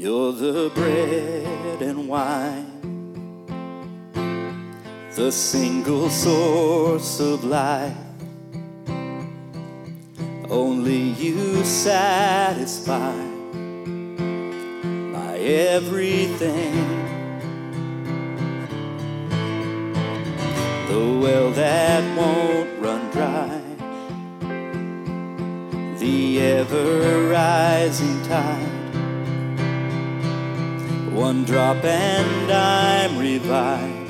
You're the bread and wine, the single source of life. Only you satisfy my everything. The well that won't run dry, the ever rising tide. One drop and I'm revived,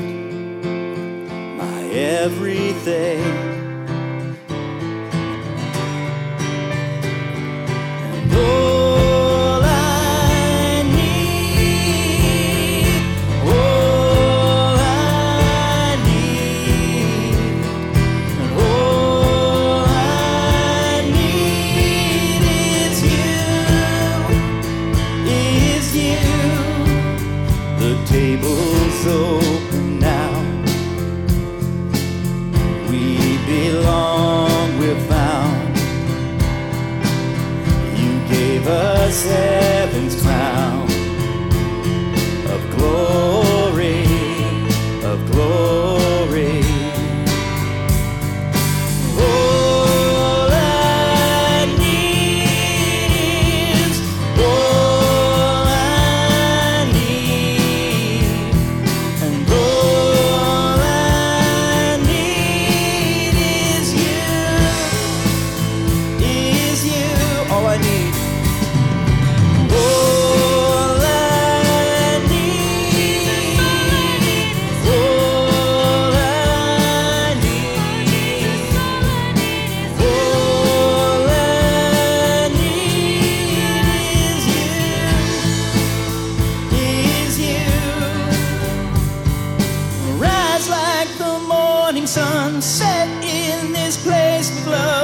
my everything. Us heaven's crown of glory, of glory. All I need is all I need, and all I need is you, is you. All I need. sunset in this place with love.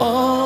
Oh.